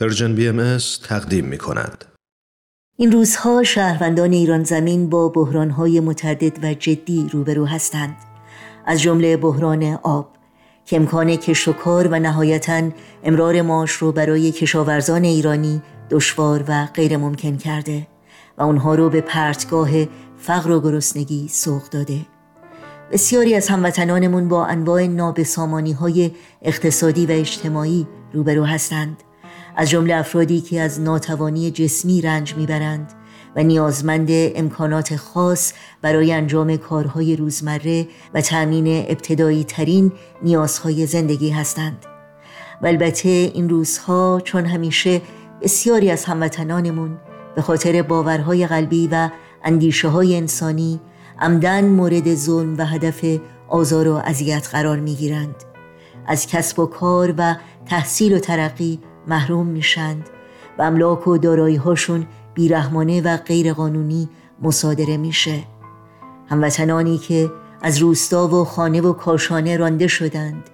Persian BM تقدیم می کند. این روزها شهروندان ایران زمین با بحرانهای متعدد و جدی روبرو هستند. از جمله بحران آب که امکان کشت و کار و نهایتا امرار معاش رو برای کشاورزان ایرانی دشوار و غیر ممکن کرده و اونها رو به پرتگاه فقر و گرسنگی سوق داده. بسیاری از هموطنانمون با انواع نابسامانی های اقتصادی و اجتماعی روبرو هستند. از جمله افرادی که از ناتوانی جسمی رنج می‌برند و نیازمند امکانات خاص برای انجام کارهای روزمره و تأمین ابتدایی ترین نیازهای زندگی هستند. و البته این روزها چون همیشه بسیاری از هموطنانمون به خاطر باورهای قلبی و اندیشه های انسانی عمدن مورد ظلم و هدف آزار و اذیت قرار می‌گیرند. از کسب و کار و تحصیل و ترقی محروم میشند و املاک و دارایی هاشون بیرحمانه و غیرقانونی مصادره میشه. هموطنانی که از روستا و خانه و کاشانه رانده شدند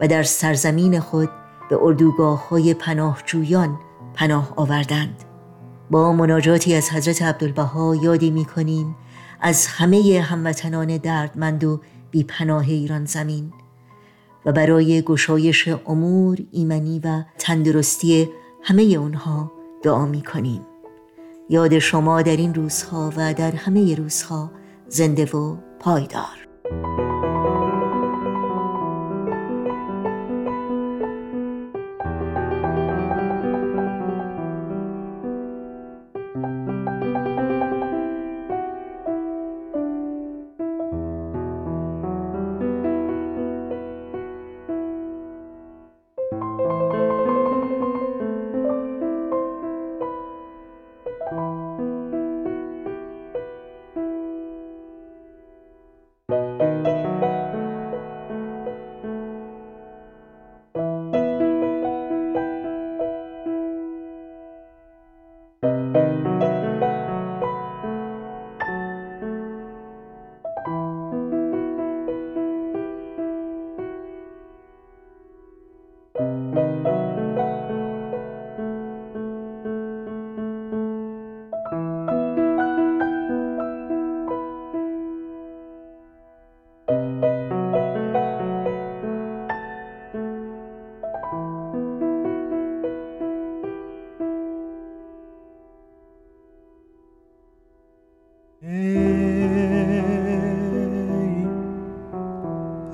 و در سرزمین خود به اردوگاه های پناهجویان پناه آوردند. با مناجاتی از حضرت عبدالبها یادی می کنیم از همه هموطنان دردمند و بیپناه ایران زمین. و برای گشایش امور ایمنی و تندرستی همه اونها دعا می کنیم یاد شما در این روزها و در همه روزها زنده و پایدار.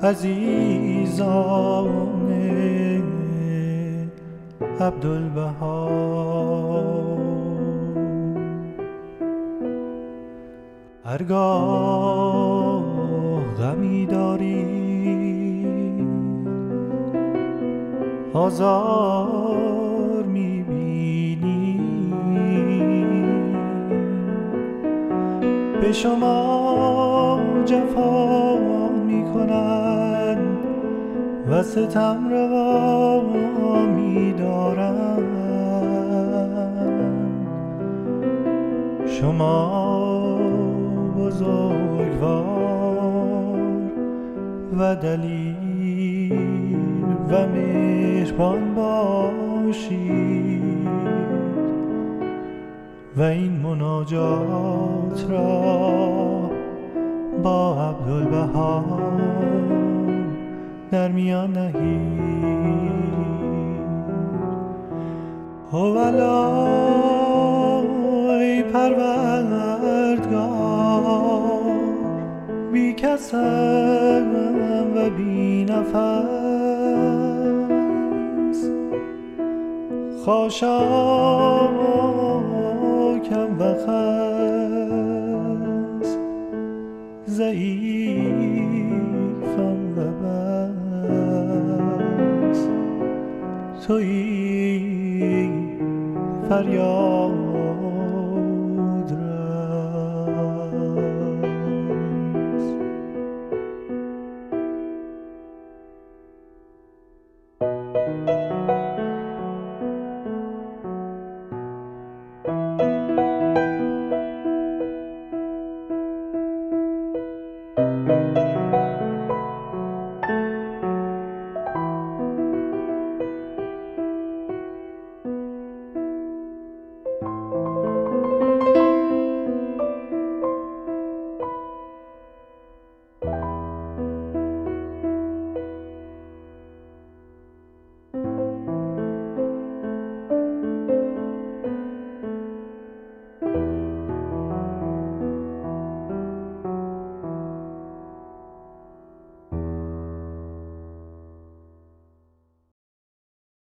عزیزان عبدالبها. هرگاه غمی داری آزار می‌بینی. به شما جفا می‌کنند و ستم روا میدارند شما بزرگوار و دلیل و مهربان باشید و این مناجات را با عبدالبها در میان نهید هوالای پروردگار بی کسم و بی نفس. خاشاکم و خس ضعیفم بس توی فریاد.